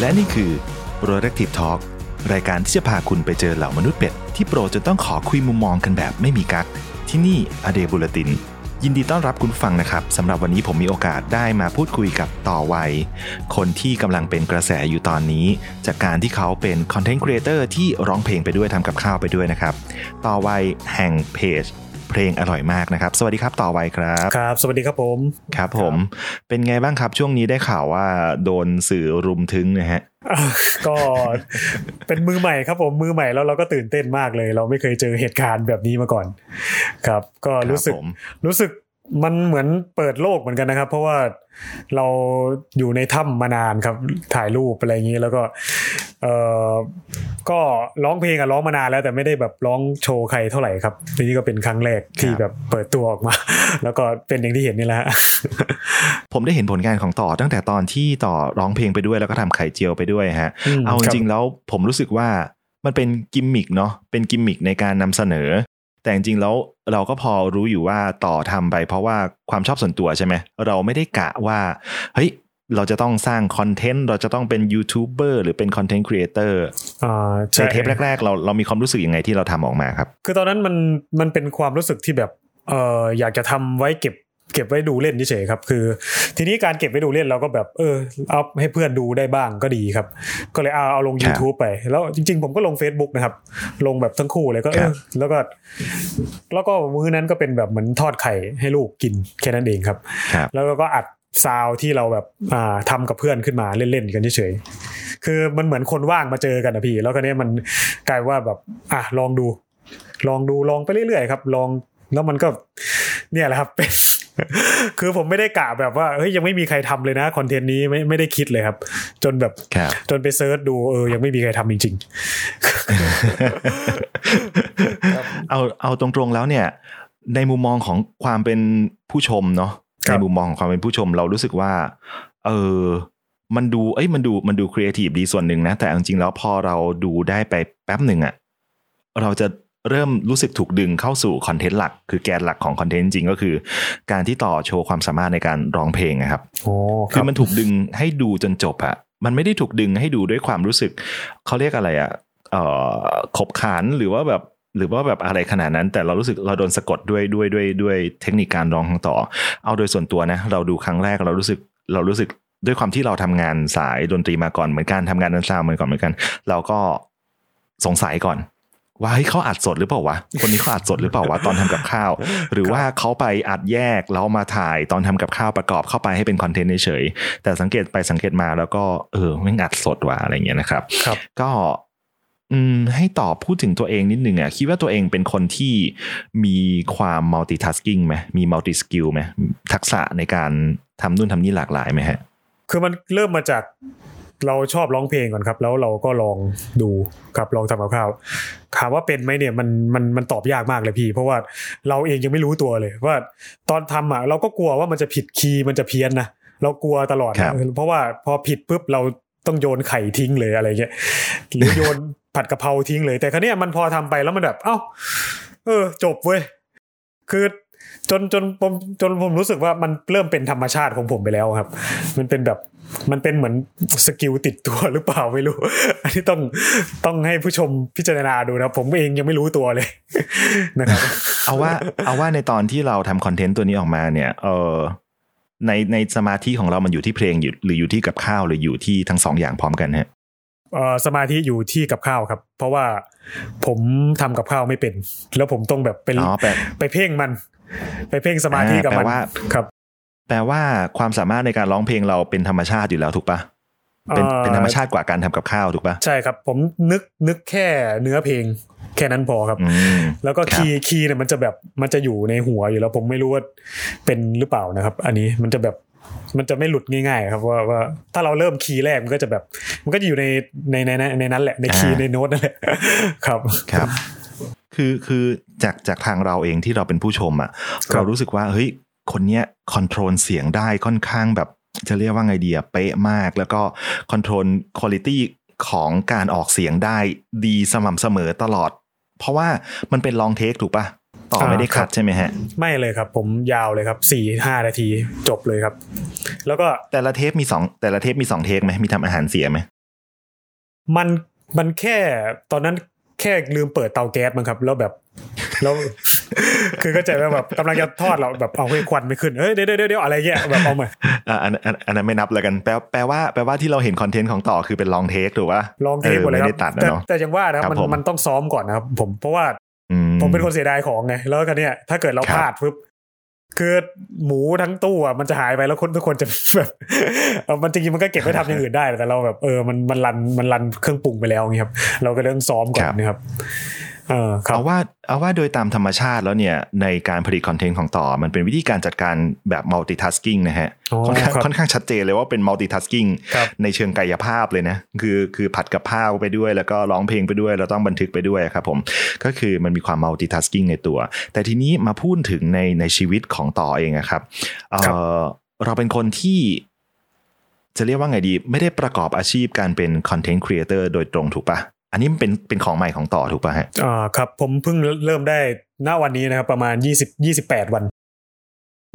และนี่คือ Producktive Talk รายการที่จะพาคุณไปเจอเหล่ามนุษย์เป็ด ที่โปรจนต้องขอคุยมุมมองกันแบบไม่มีกักที่นี่ a day BULLETIN ยินดีต้อนรับคุณฟังนะครับสำหรับวันนี้ผมมีโอกาสได้มาพูดคุยกับต่อวัย คนที่กำลังเป็นกระแสอยู่ตอนนี้ จากการที่เขาเป็น content creator ที่ร้องเพลงไปด้วยทำกับข้าวไปด้วยนะครับ ต่อวัยแห่งเพจ เพลงอร่อยมากนะครับ สวัสดีครับต่อวัยครับครับ สวัสดีครับผมครับผม เป็นไงบ้างครับช่วงนี้ได้ข่าวว่าโดนสื่อรุมถึงนะฮะอะก็เป็นมือใหม่ครับผมมือใหม่แล้วเราก็ตื่นเต้นมากเลย เราไม่เคยเจอเหตุการณ์แบบนี้มาก่อน ครับ ก็รู้สึกครับผมรู้สึก มันเหมือนเปิดโลกเหมือนกันนะครับ เพราะว่าเราอยู่ในถ้ำมานานครับถ่ายรูปอะไรอย่างนี้แล้วก็เออก็ร้องเพลงอะร้องมานานแล้วแต่ไม่ได้แบบร้องโชว์ใครเท่าไหร่ครับทีนี้ก็เป็นครั้งแรกที่แบบเปิดตัวออกมา แล้วก็เป็นอย่างที่เห็นนี่แหละฮะผมได้เห็นผลงานของต่อตั้งแต่ตอนที่ต่อร้องเพลงไปด้วยแล้วก็ทำไข่เจียวไปด้วยฮะอืมครับเอาจริงๆแล้วผมรู้สึกว่ามันเป็นกิมมิกเนาะเป็นกิมมิกในการนำเสนอ แต่จริงๆแล้วเราก็พอรู้อยู่ว่าต่อทำไป เพราะว่าความชอบส่วนตัวใช่ไหมเราไม่ได้กะว่าเฮ้ยเราจะต้องสร้าง content เราจะต้องเป็นยูทูบเบอร์หรือเป็น content creator อ่าในใช่เทปแรก ๆ เราเรามีความรู้สึกยังไงที่เราทำออกมาครับ คือตอนนั้นมันมันเป็นความรู้สึกที่แบบเอออยากจะทำไว้เก็บ เก็บไว้ดูเล่นเฉยๆครับคือ ทีนี้การเก็บไว้ดูเล่นเราก็แบบเออเอาให้เพื่อนดูได้บ้างก็ดีครับ ก็เลยเอาเอาลงครับ YouTube ไป แล้วจริง ๆ ผมก็ลง Facebook นะครับ ลงแบบทั้งคู่เลยก็เอครัอบแล้วก็ แล้วก็มื้อนั้นก็เป็นแบบเหมือนทอดไข่ให้ลูกกินแค่นั้นเองครับครับแล้วก็อัดซาวด์ที่เราแบบอ่าทำกับเพื่อนขึ้นมาเล่นๆกันเฉยๆคือมันเหมือนคนว่างมาเจอกันนะพี่ แล้วก็เนี้ยมันกลายว่าแบบอะลองดู ลองดูลองไปเรื่อยๆครับ ลองแล้วมันก็ เนี่ยแหละครับเป็น คือผมไม่ได้กะแบบว่าเฮ้ยยังไม่มีใครทำเลยนะคอนเทนต์นี้ไม่ไม่ได้คิดเลยครับ จนแบบครับจนไปเซิร์ชดูเออยังไม่มีใครทำจริงเอาเอาตรงๆแล้วเนี่ย ในมุมมองของความเป็นผู้ชมเนาะครัในบมุมมองของความเป็นผู้ชมเรารู้สึกว่า เออมันดูเอ้ยมันดูมันดูครีเอทีฟดีส่วนหนึ่งนะ แต่เอาจริงๆแล้วพอเราดูได้ไปแป๊บหนึ่งอะเราจะ เริ่มรู้สึกถูกดึงเข้าสู่ content หลัก คือแกนหลักของ content จริงก็คือ การที่ต่อโชว์ความสามารถในการร้องเพลงนะครับๆโอ้คคือมันถูกดึงให้ดูจนจบอะมันไม่ได้ถูกดึงให้ดูด้วยความรู้สึกเขาเรียกอะไรอะเอ่อขบขันหรือว่าแบบหรือว่าแบบอะไรขนาดนั้น แต่เรารู้สึกเราโดนสะกดด้วยด้วยด้วยด้วยเทคนิคการร้องของต่อ เอาโดยส่วนตัวนะ เราดูครั้งแรกเรารู้สึกเรารู้สึกด้วยความที่เราทำงานสายดนตรีมาก่อนเหมือนกันทำงานด้าน sound มาก่อนเหมือนกัน เราก็สงสัยก่อน ว่าเฮ้ยเขาอัดสดหรือเปล่าวะคนนี้เขาอัดสดหรือเปล่าวะตอนทำกับข้าว หรือว่าเขาไปอัดแยกแล้วมาถ่ายตอนทำกับข้าวประกอบเข้าไปให้เป็น content เฉยๆแต่สังเกตไปสังเกตมาแล้วก็เออแม่งอัดสดว่ะอะไรเงี้ยนะครับครับ ก็อืมให้ต่อพูดถึงตัวเองนิดนึงอะคิดว่าตัวเองเป็นคนที่มีความ multitasking ไหมมี multi skill ไหมทักษะในการทำนู่นทำนี่หลากหลายไหมฮะ คือมันเริ่มมาจาก เราชอบร้องเพลงก่อนครับ แล้วเราก็ลองดูครับลองทำกับข้าวถามว่าเป็นไหมเนี่ยมันมันมันตอบยากมากเลยพี่ เพราะว่าเราเองยังไม่รู้ตัวเลย ว่าตอนทำอะเราก็กลัวว่ามันจะผิดคีย์มันจะเพี้ยนนะเรากลัวตลอดครับเพราะว่าพอผิดปุ๊บเราต้องโยนไข่ทิ้งเลยอะไรเงี้ยหรือโยนผัดกะเพราทิ้งเลย แต่ครั้นี้ยมันพอทำไปแล้วมันแบบ เอ้า เออ จบเว้ยคือจนจนผมจนผมรู้สึกว่ามันเริ่มเป็นธรรมชาติของผมไปแล้วครับ มันเป็นแบบ มันเป็นเหมือนสกิลติดตัวหรือเปล่าไม่รู้ อันนี้ต้องต้องให้ผู้ชมพิจารณาดูนะครับผมเองยังไม่รู้ตัวเลยนะครับเอาว่าเอาว่าในตอนที่เราทำคอนเทนต์ตัวนี้ออกมาเนี่ยเออในในสมาธิของเรามันอยู่ที่เพลงอยู่หรืออยู่ที่กับข้าวหรืออยู่ที่ทั้งสองอย่างพร้อมกันฮะเอ่อสมาธิอยู่ที่กับข้าวครับ เพราะว่าผมทำกับข้าวไม่เป็น แล้วผมต้องแบบไปอ๋อแปลไปเพ่งมัน ไปเพ่งสมาธิกับมันอ่าแปลว่าครับ แปลว่าความสามารถในการร้องเพลงเราเป็นธรรมชาติอยู่แล้วถูกปะเป็นเอ่อเป็นธรรมชาติกว่าการทำกับข้าวถูกปะใช่ครับ ผมนึกนึกแค่เนื้อเพลงแค่นั้นพอครับอืมแล้วก็ครับคีย์คีย์เนี่ยมันจะแบบมันจะอยู่ในหัวอยู่แล้วผมไม่รู้ว่าเป็นหรือเปล่านะครับ อันนี้มันจะแบบมันจะไม่หลุดง่ายๆ ครับว่าว่าถ้าเราเริ่ม key แรกมันก็จะแบบ มันก็จะอยู่ในในในในในนั้นแหละใน key ในโน้ตนั่นแหละครับครับ คือคือจากจากทางเราเองที่เราเป็นผู้ชมอะ่ะครับเรารู้สึกว่าเฮ้ย คนเนี้ย control เสียงได้ค่อนข้างแบบจะเรียกว่าไงดีอะเป๊ะมาก แล้วก็ control คุณภาพของการออกเสียงได้ดีสม่ำเสมอตลอด เพราะว่ามันเป็น long take ถูกปะต่อไม่ได้ cut ใช่ไหมฮะ ไม่เลยครับ ผมยาวเลยครับสี่ห้านาทีจบเลยครับ แล้วก็แต่ละเทปมีสองแต่ละเทปมีสองเทคไหมมีทำอาหารเสียไหมมันมันแค่ตอนนั้นแค่ลืมเปิดเตาแก๊สมั้งครับ แล้วแบบ แล้ว คือก็ใจว่าแบบกำลังจะทอดเราแบบเอาให้ควันไม่ขึ้นเฮ้ยเดี๋ยวเดี๋ยวเดี๋ยวอะไรเงี้ยแบบเอามาอะอันอันอันนั้นไม่นับแล้วกันแปลแปลว่าแปลว่าที่เราเห็นคอนเทนต์ของต่อคือเป็นลองเทคถูกปะลองเทปหมดเลยไม่คได้รับตัดนะแต่เนาะแต่ยังว่านะครับครับมันผมมันต้องซ้อมก่อนนะครับผมเพราะว่าอืผมเป็นคนเสียดายของไงแล้วก็เนี่ยถ้าเกิดเราครับพลาดปุ๊บคือหมูทั้งตู้อะมันจะหายไปแล้วคนทุกคนจะแบบเออมันจริงๆมันก็เก็บไว้ทำอย่างอื่นได้แต่เราแบบเออมันมันรันมันรันเครื่องปรุงไปแล้วอย่างเงี้ยครับ เราก็เลยต้องซ้อมก่อนนะครับ เออครับเอาว่าเอาว่าโดยตามธรรมชาติแล้วเนี่ยในการผลิตคอนเทนต์ของต่อ มันเป็นวิธีการจัดการแบบ multitasking นะฮะอ๋อค่อนข้างครับค่อนข้างชัดเจนเลยว่าเป็น multitasking ครับในเชิงกายภาพเลยนะคือคือผัดกับข้าวไปด้วย แล้วก็ร้องเพลงไปด้วย แล้วต้องบันทึกไปด้วยครับผม ก็คือมันมีความ multitasking ในตัว แต่ทีนี้มาพูดถึงในในชีวิตของต่อเองอะครับเอ่อครับเราเป็นคนที่จะเรียกว่าไงดี ไม่ได้ประกอบอาชีพการเป็น content creator โดยตรงถูกปะ อันนี้มันเป็นเป็นของใหม่ของต่อถูกปะฮะอ่าครับ ผมเพิ่งเริ่มได้ณวันนี้นะครับ ประมาณยี่สิบยี่สิบแปดวัน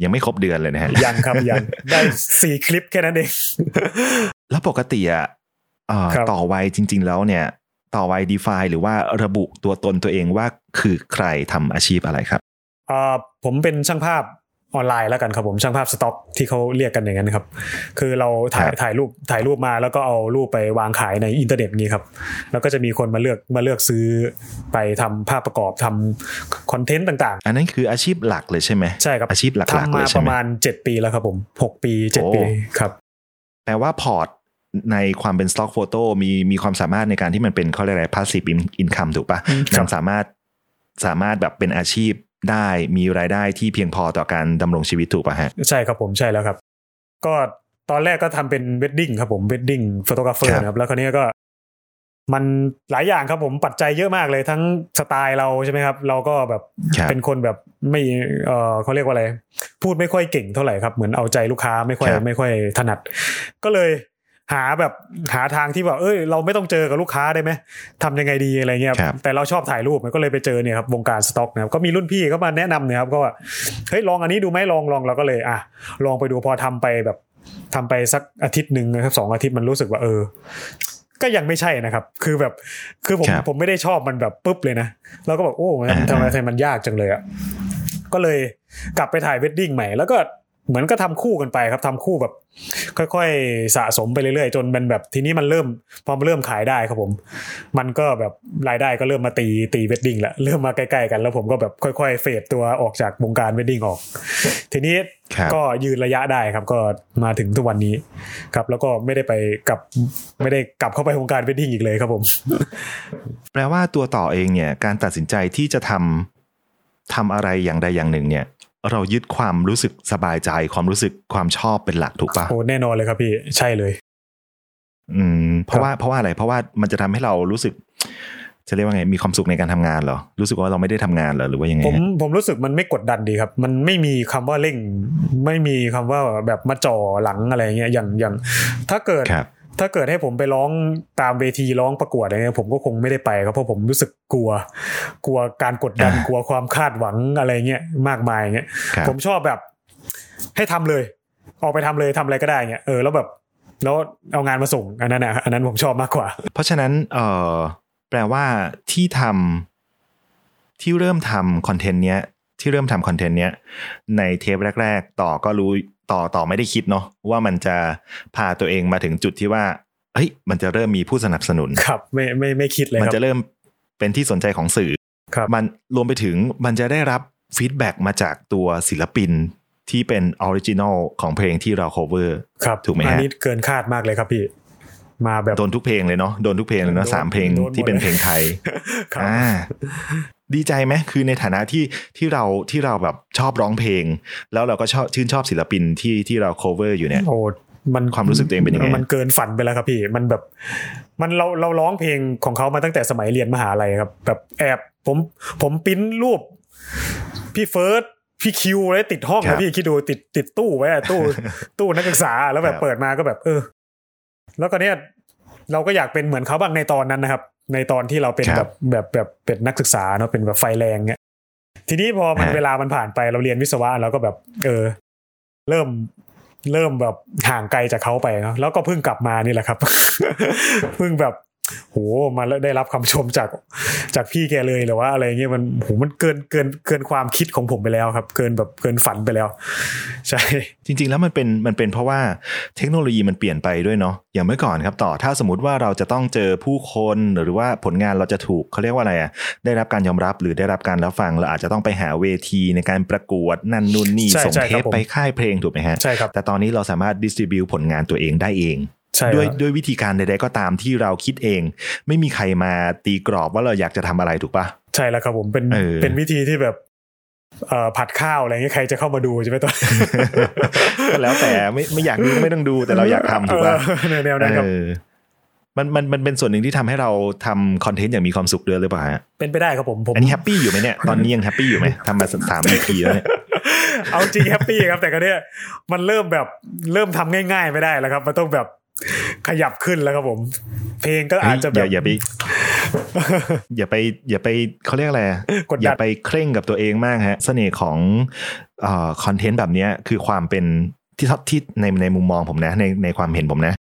ยังไม่ครบเดือนเลยนะฮะยังครับยังได้สี่คลิปแค่นั้นเอง แล้วปกติอะเอ่อครับต่อวัยจริง ๆ แล้วเนี่ย ต่อวัย define หรือว่าระบุตัวตนตัวเองว่าคือใครทำอาชีพอะไรครับอ่าผมเป็นช่างภาพ ออนไลน์แล้วกันครับผมช่างภาพสต็อกที่เขาเรียกกันอย่างนั้นครับ คือเราถ่ายครับถ่ายรูปถ่ายรูปมาแล้วก็เอารูปไปวางขายในอินเทอร์เน็ตนี้ครับ แล้วก็จะมีคนมาเลือกมาเลือกซื้อไปทำภาพประกอบทำคอนเทนต์ต่างอันนั้นคืออาชีพหลักเลยใช่ไหมๆใช่ครับอาชีพหลักๆทำเลมายใช่ประไหมมาณ 7 ปีแล้วครับผม6ปีโอ้7ปีครับแปลว่าพอร์ตในความเป็น stock photo มีมีความสามารถในการที่มันเป็นเขาเรียกอะไร passive in- income ถูกปะอืมครับมันสามารถสามารถแบบเป็นอาชีพ ได้มีรายได้ที่เพียงพอต่อการดำรงชีวิตถูกปะฮะ ใช่ครับผมใช่แล้วครับ ก็ตอนแรกก็ทำเป็นเวดดิ้งครับผมเวดดิ้งฟ o โตกราฟเฟอร์ครับนะครับแล้วคราวนี้ก็ มันหลายอย่างครับผมปัจจัยเยอะมากเลยทั้งสไตล์เราใช่ไหมครับ เราก็แบบครับเป็นคนแบบไม่เออเขาเรียกว่าอะไร พูดไม่ค่อยเก่งเท่าไหร่ครับ เหมือนเอาใจลูกค้าไม่ค่อยครับไม่ค่อยถนัด ก็เลย หาแบบหาทางที่แบบเอ้ย เราไม่ต้องเจอกับลูกค้าได้ไหมทำยังไงดีอะไรเงี้ยครับแต่เราชอบถ่ายรูปมันก็เลยไปเจอเนี่ยครับวงการสต็อกนะครับก็มีรุ่นพี่เขามาแนะนำเนี่ยครับก็ว่าเฮ้ยลองอันนี้ดูไหมลองลองเราก็เลยอะลองไปดูพอทำไปแบบทำไปสักอาทิตย์หนึ่งนะครับสองอาทิตย์มันรู้สึกว่าเออ ก็ยังไม่ใช่นะครับ คือแบบคือผมครับผมไม่ได้ชอบมันแบบปุ๊บเลยนะแล้วก็แบบโอ้มันอ่าทำไมทำไมมันยากจังเลยอะก็เลยกลับไปถ่าย wedding ใหม่แล้วก็ เหมือนก็ทำคู่กันไปครับทำคู่แบบ ค่อยๆสะสมไปเรื่อยๆ จนมันแบบทีนี้มันเริ่มพอมันเริ่มขายได้ครับผม มันก็แบบรายได้ก็เริ่มมาตีตี wedding ละเริ่มมาใกล้ๆกันแล้วผมก็แบบค่อย ๆ fade ตัวออกจากวงการ wedding ออก ทีนี้ครับก็ยืนระยะได้ครับ ก็มาถึงทุกวันนี้ครับ แล้วก็ไม่ได้ไปกลับไม่ได้กลับเข้าไปวงการเวดดิ้งอีกเลยครับผม แปลว่าตัวต่อเองเนี่ย การตัดสินใจที่จะทำทำอะไรอย่างใดอย่างหนึ่งเนี่ย เรายึดความรู้สึกสบายใจ ความรู้สึกความชอบเป็นหลักถูกปะโอ้แน่นอนเลยครับพี่ใช่เลย อืม เพราะว่าเพราะว่าอะไร เพราะว่ามันจะทำให้เรารู้สึกจะเรียกว่าไงมีความสุขในการทำงานเหรอรู้สึกว่าเราไม่ได้ทำงานเหรอหรือว่ายังไงผมฮะผมรู้สึกมันไม่กดดันดีครับ มันไม่มีคำว่าเร่ง ไม่มีคำว่าแบบมาจ่อหลังอะไรเงี้ยอย่างอย่างถ้าเกิดครับ ถ้าเกิดให้ผมไปร้องตามเวทีร้องประกวดอะไรเงี้ยผมก็คงไม่ได้ไปครับเพราะผมรู้สึกกลัว กลัวการกดดันอ่ากลัวความคาดหวังอะไรเงี้ยมากมายเงี้ยครับผมชอบแบบ ให้ทำเลย ออกไปทำเลยทำอะไรก็ได้เงี้ยเออแล้วแบบแล้วเอางานมาส่งอันนั้นนะอันนั้นผมชอบมากกว่า เพราะฉะนั้นเอ่อแปลว่าที่ทำที่เริ่มทำคอนเทนต์เนี้ยที่เริ่มทำคอนเทนต์เนี้ยในเทปแรก ๆ ต่อก็รู้ ต่อต่อไม่ได้คิดเนาะว่ามันจะพาตัวเองมาถึงจุดที่ว่าเฮ้ยมันจะเริ่มมีผู้สนับสนุนครับ ไม่ไม่ไม่คิดเลยมันครับจะเริ่มเป็นที่สนใจของสื่อครับมันรวมไปถึงมันจะได้รับ feedback มาจากตัวศิลปินที่เป็น original ของเพลงที่เรา cover ครับถูกไหมฮะอันนี้เกินคาดมากเลยครับพี่มาแบบโดนทุกเพลงเลยเนาะโดนทุกเพลงเลยเนาะโดนสามเพลงโดนหมดที่เป็นเพลงไทยครับอ่า ดีใจไหมคือในฐานะที่ที่เราที่เราแบบชอบร้องเพลง แล้วเราก็ชอบชื่นชอบศิลปินที่ที่เรา cover อยู่เนี่ยโอ้มันความรู้สึกตัวเองเป็นยังไงมันเกินฝันไปแล้วครับพี่มันแบบ มันเราเราร้องเพลงของเขามาตั้งแต่สมัยเรียนมหาลัยครับ แบบแอบผมผมปริ้นรูป พี่เฟิร์สพี่คิวไว้ติดห้องครันะบพี่คิดดูติดติดตู้ไว้อะตู้ ตู้นักศึกษาแล้วแบบครับเปิดมาก็แบบ เออ แล้วก็เนี้ยเราก็อยากเป็นเหมือนเขาบ้างในตอนนั้นนะครับ ในตอนที่เราเป็นคแบรับบแบบแบบเป็นนักศึกษาเนาะเป็นแบบไฟแรงเงี้ยทีนี้พอมันฮะเวลามันผ่านไปเราเรียนวิศวะเราก็แบบ เออ เริ่มเริ่มแบบห่างไกลจากเขาไปเนาะแล้วก็เพิ่งกลับมานี่แหละครับ เพิ่งแบบ โหมาแล้วได้รับคำชมจากจากพี่แกเลยหรือว่าอะไรเงี้ยมันโหมันเกินเกินเกินความคิดของผมไปแล้วครับ เกินแบบเกินฝันไปแล้ว ใช่ จริง ๆ แล้วมันเป็นมันเป็นเพราะว่าเทคโนโลยีมันเปลี่ยนไปด้วยเนาะอย่างเมื่อก่อนครับต่อถ้าสมมติว่าเราจะต้องเจอผู้คนหรือว่าผลงานเราจะถูกเขาเรียกว่าอะไรอะได้รับการยอมรับหรือได้รับการรับฟังเราอาจจะต้องไปหาเวทีในการประกวดนั่นนู่นนี่ใช่ส่งใช่เทครับปผมไปค่ายเพลงถูกไหมฮะใช่ครับแต่ตอนนี้เราสามารถดิสติบิวผลงานตัวเองได้เองใช่ ด้วยครับด้วยวิธีการใดๆก็ตามที่เราคิดเอง ไม่มีใครมาตีกรอบว่าเราอยากจะทำอะไรถูกปะใช่แล้วครับผมเป็นเออเป็นวิธีที่แบบเอ่อผัดข้าวอะไรเงี้ยใครจะเข้ามาดูใช่ไหมตัวก็แล้วแต่ไม่ไม่อยากดูก็ไม่ต้องดูแต่เราอยากทำถูกปะเออแนวๆนั้นครับเออมันมันมันเป็นส่วนหนึ่งที่ทำให้เราทำคอนเทนต์อย่างมีความสุขด้วยหรือเปล่าฮะเป็นไปได้ครับผมผมอันนี้ happy อยู่ไหมเนี่ยตอนนี้ยัง happy อยู่ไหมทำมาสามนาทีแล้วเนี่ยเอาจริง happy ครับแต่ก็เนี่ยมันเริ่มแบบเริ่มทำง่าย ๆ ไม่ได้แล้วครับ มันต้องแบบ ขยับขึ้นแล้วครับผม เพลงก็อาจจะแบอย่าบอย่าไปอย่าไปอย่าไปเขาเรียกอะไรอะกดดันอย่าไปเคร่งกับตัวเองมากฮะ เสน่ห์ของเอ่อคอนเทนต์แบบเนี้ยคือความเป็นที่ที่ในในมุมมองผมนะ ในในความเห็นผมนะ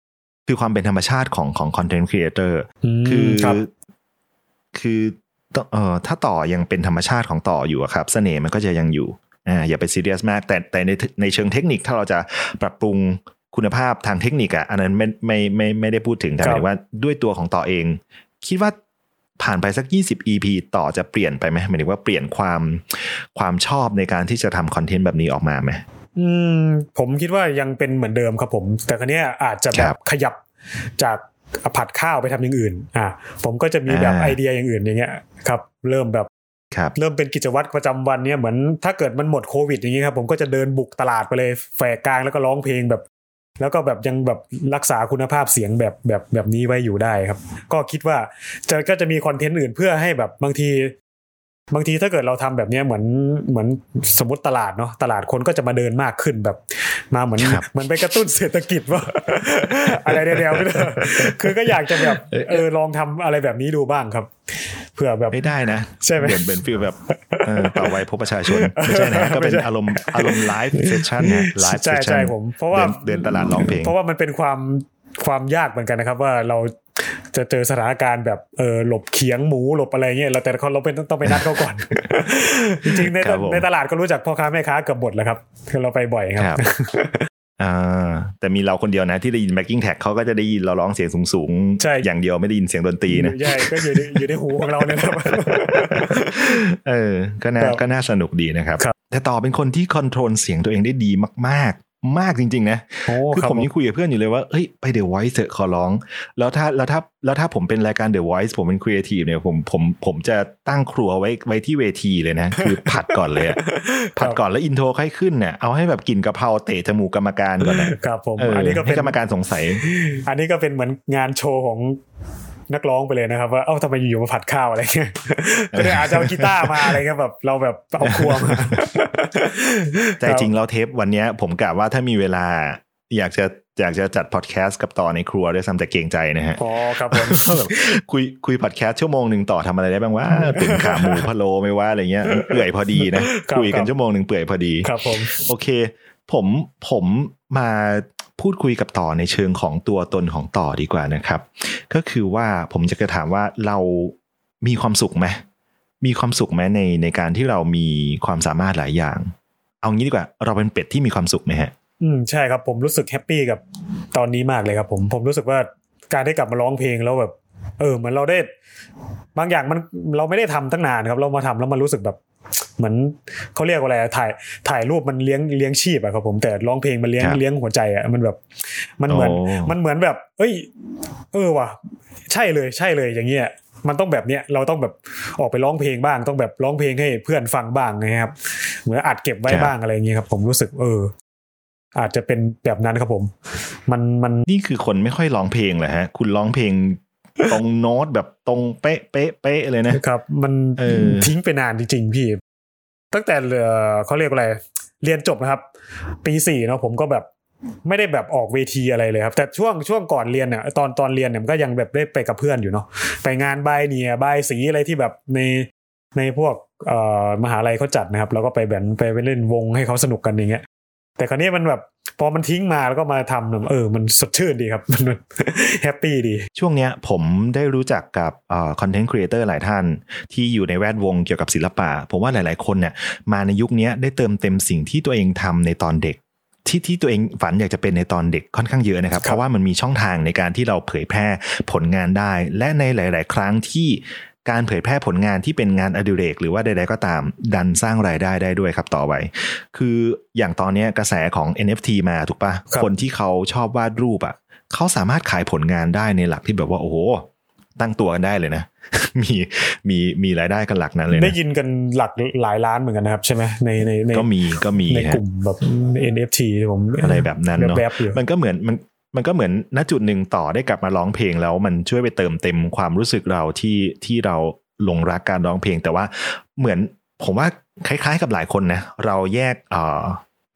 คือความเป็นธรรมชาติของของ content creator คือครับคือต้องเอ่อถ้าต่อยังเป็นธรรมชาติของต่ออยู่อะครับ เสน่ห์มันก็จะยังอยู่อ่าอย่าไปซีเรียสมาก แต่แต่ในในเชิงเทคนิคถ้าเราจะปรับปรุง คุณภาพทางเทคนิคอะอันนั้นไม่ไม่ไม่ไม่ได้พูดถึงแต่หครัมายบถึงว่าด้วยตัวของต่อเอง คิดว่าผ่านไปสัก 20 EP ต่อจะเปลี่ยนไปไหมหมายถึงว่าเปลี่ยนความความชอบในการที่จะทำคอนเทนต์แบบนี้ออกมาไหมอืมผมคิดว่ายังเป็นเหมือนเดิมครับผม แต่ครั้นี้ยอาจจะแบครับบขยับจากผัดข้าวไปทำอย่างอื่น อ่าผมก็จะมีแบบอ่าไอเดียอย่างอื่นอย่างเงี้ยครับ เริ่มแบบครับเริ่มเป็นกิจวัตรประจำวันเนี่ยเหมือนถ้าเกิดมันหมดโควิดอย่างงี้ครับผมก็จะเดินบุกตลาดไปเลยแฝกกลางแล้วก็ร้องเพลงแบบ แล้วก็แบบยังแบบรักษาคุณภาพเสียงแบบแบบแบบนี้ไว้อยู่ได้ครับ ก็คิดว่าจะก็จะมีคอนเทนต์อื่นเพื่อให้แบบบางที บางทีถ้าเกิดเราทำแบบเนี้ยเหมือนเหมือนสมมติตลาดเนาะตลาดคนก็จะมาเดินมากขึ้นแบบ มาเหมือนครับเหมือนไปกระตุ้นเศรษฐกิจว่าอะไรแนวๆไม่ได้คือก็อยากจะแบบเออลองทำอะไรแบบนี้ดูบ้างครับเผื่อแบบไม่ได้นะใช่ไหมเหมือนเป็นฟีลแบบเออต่อไว้พบประชาชนไม่ใช่นะก็เป็นไม่ใช่อารมณ์อารมณ์ไลฟ์เซสชั่นนะไลฟ์ใช่เซสชั่ใช่นผมเพราะว่าเดินตลาดร้องเพลงเพราะว่ามันเป็นความ ความยากเหมือนกันนะครับ ว่าเราจะเจอสถานการณ์แบบเออหลบเขียงหมูหลบอะไรเงี้ยเราแต่เขาเราเป็นต้องไปนัดเขาก่อน จริงๆในครับผมในตลาดก็รู้จักพ่อค้าแม่ค้าเกือบหมดแล้วครับคือเราไปบ่อยครับครับอ่าแต่มีเราคนเดียวนะที่ได้ยิน backing track เขาก็จะได้ยินเราร้องเสียงสูงใช่ๆอย่างเดียวไม่ได้ยินเสียงดนตรีนะใช่ก็อยู่ในอยู่ในหูของเราเนี่ยนะครับเออก็น่าครับก็น่าสนุกดีนะครับครับ แต่ต่อเป็นคนที่ control เสียงตัวเองได้ดีมากๆ มากจริง ๆ นะโอ้คือครับผมยังคุยกับเพื่อนอยู่เลยว่าเฮ้ยไป The Voice เถอะขอร้อง แล้วถ้าแล้วถ้าแล้วถ้าผมเป็นรายการ The Voice ผมเป็นครีเอทีฟเนี่ยผมผมผมจะตั้งครัวไว้ไว้ที่เวทีเลยนะ คือผัดก่อนเลยอะผัดก่อนแล้ว intro ค่อยขึ้นเนี่ยเอาให้แบบกลิ่นกะเพราเตะจมูกกรรมการก่อนนะครับผมเอออันนี้ก็ให้เป็นกรรมการสงสัย อันนี้ก็เป็นเหมือนงานโชว์ของ นักร้องไปเลยนะครับ ว่าเอ้าทำไมอยู่ๆมาผัดข้าวอะไรเงี้ยก็เลยอาจจะเอากีตาร์มาอะไรเงี้ยแบบเราแบบเอาครัวมาแต่จริงแล้วเทปวันเนี้ยผมกะว่าถ้ามีเวลาอยากจะอยากจะจัดพอดแคสต์กับต่อในครัวด้วยซ้ำแต่เกรงใจนะฮะ อ๋อครับผมแบบคุยคุยพอดแคสต์ชั่วโมงหนึ่งต่อทำอะไรได้บ้างว่าตึงขาหมูพะโลไม่ว่าอะไรเงี้ยเปื่อยพอดีนะครับคุยกัครันบชั่วโมงหนึ่งเปื่อยพอดี ครับผม โอเค ผมผมมา พูดคุยกับต่อในเชิงของตัวตนของต่อดีกว่านะครับ ก็คือว่าผมจะกระถามว่าเรามีความสุขไหมมีความสุขไหมในในการที่เรามีความสามารถหลายอย่าง เอางี้ดีกว่า เราเป็นเป็ดที่มีความสุขไหมฮะ อืมใช่ครับผมรู้สึกแฮปปี้กับตอนนี้มากเลยครับผมผมรู้สึกว่าการได้กลับมาร้องเพลงแล้วแบบ เออเหมือนเราได้ บางอย่างมันเราไม่ได้ทำตั้งนานครับ เรามาทำแล้วมันรู้สึกแบบ เหมือนเขาเรียกว่าอะไรอะถ่ายถ่ายรูปมันเลี้ยงเลี้ยงชีพอะครับผมแต่ร้องเพลงมันเลี้ยงครับเลี้ยงหัวใจอะมันแบบ มันเหมือนโอ้มันเหมือนแบบ เอ้ย เออว่ะใช่เลยใช่เลยอย่างเงี้ยมันต้องแบบเนี้ยเราต้องแบบออกไปร้องเพลงบ้าง ต้องแบบร้องเพลงให้เพื่อนฟังบ้างนะครับ เหมือนอัดเก็บไว้ครับบ้างอะไรอย่างเงี้ยครับ ผมรู้สึกเออ อาจจะเป็นแบบนั้นครับผม มันมันนี่คือคนไม่ค่อยร้องเพลงเหรอฮะ คุณร้องเพลง ตรงโน้ตแบบตรงเป๊ะเป๊ะเป๊ะเลยนะครับ มันเออทิ้งไปนานจริงๆพี่ ตั้งแต่เอ่อเขาเรียกว่าอะไร เรียนจบนะครับ ปีสี่เนาะผมก็แบบไม่ได้แบบออกเวทีอะไรเลยครับ แต่ช่วงช่วงก่อนเรียนเนี่ยตอนตอนเรียนเนี่ยมันก็ยังแบบได้ไปกับเพื่อนอยู่เนาะไปงานบายเนียบายสีอะไรที่แบบในในพวกเอ่อมหาลัยเขาจัดนะครับ แล้วก็ไปแบบไปไปเล่นวงให้เขาสนุกกันอย่างเงี้ย แต่คราวนี้มันแบบพอมันทิ้งมาแล้วก็มาทำเออ มันสดชื่นดีครับ มันแฮปปี้ดี ช่วงเนี้ยผมได้รู้จักกับ content creator หลายท่าน ที่อยู่ในแวดวงเกี่ยวกับศิลปะ ผมว่าหลาย ๆ คนเนี่ยมาในยุคนี้ได้เติมเต็มสิ่งที่ตัวเองทำในตอนเด็กที่ที่ตัวเองฝันอยากจะเป็นในตอนเด็กค่อนข้างเยอะนะครับ เพราะว่ามันมีช่องทางในการที่เราเผยแพร่ผลงานได้ และในหลาย ๆ ครั้งที่ การเผยแพร่ผลงานที่เป็นงานอดิเรกหรือว่าใดๆก็ตามดันสร้างรายได้ได้ด้วยครับต่อไปคืออย่างตอนนี้กระแสของ NFT มาถูกปะครับคนที่เขาชอบวาดรูปอะเขาสามารถขายผลงานได้ในหลักที่แบบว่าโอ้โหตั้งตัวกันได้เลยนะ มีมีมีรายได้กันหลักนั้นเลยได้นะยินกันหลักหลายล้านเหมือนกันนะครับ ใช่ไหมในในในก็มีก็มีในฮะกลุ่มแบบ NFT ผมอะไรแบบนั้นเนาะแบบๆอยู่มันก็เหมือนมัน มันก็เหมือนณจุดหนึ่งต่อได้กลับมาร้องเพลงแล้วมันช่วยไปเติมเต็มความรู้สึกเราที่ที่เราหลงรักการร้องเพลง แต่ว่าเหมือนผมว่าคล้าย ๆ กับหลายคนนะเราแยกเอ่อ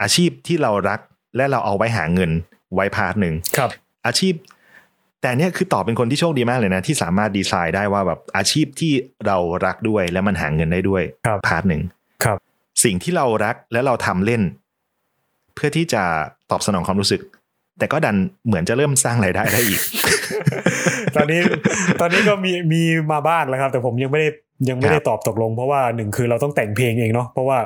อาชีพที่เรารักและเราเอาไว้หาเงินไว้ part หนึ่งครับ อาชีพ แต่เนี่ยคือต่อเป็นคนที่โชคดีมากเลยนะ ที่สามารถดีไซน์ได้ว่าแบบอาชีพที่เรารักด้วยและมันหาเงินได้ด้วยครับ part หนึ่งครับ สิ่งที่เรารักและเราทำเล่น เพื่อที่จะตอบสนองความรู้สึก แต่ก็ดันเหมือนจะเริ่มสร้างรายได้ได้อีก ตอนนี้ตอนนี้ก็มีมีมาบ้างแล้วครับ แต่ผมยังไม่ได้ยังไม่ได้ตอบตกลง เพราะว่าหนึ่งคือเราต้องแต่งเพลงเองเนาะเพราะว่า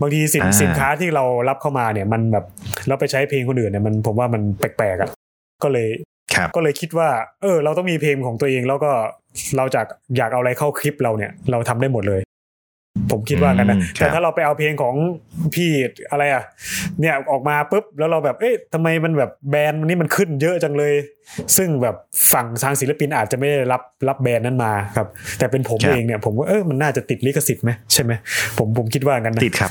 บางทีสินอ่าสินค้าที่เรารับเข้ามาเนี่ยมันแบบเราไปใช้เพลงคนอื่นเนี่ยมันผมว่ามันแปลกๆอะก็เลยครับก็เลยคิดว่า เออ เราต้องมีเพลงของตัวเองแล้วก็เราจากอยากเอาอะไรเข้าคลิปเราเนี่ย เราทำได้หมดเลย ผมคิดว่ากันนะอืมครับแต่ถ้าเราไปเอาเพลงของพี่อะไรอะ เนี่ยออกมาปุ๊บแล้วเราแบบเอ๊ะทำไมมันแบบแบรนด์นี้มันขึ้นเยอะจังเลย ซึ่งแบบฝั่งทางศิลปินอาจจะไม่ได้รับรับแบรนด์นั้นมาครับ แต่เป็นผมครับเองเนี่ยผมว่าเออมันน่าจะติดลิขสิทธิ์ไหมใช่ไหมผมผมคิดว่ากันนะติดครับ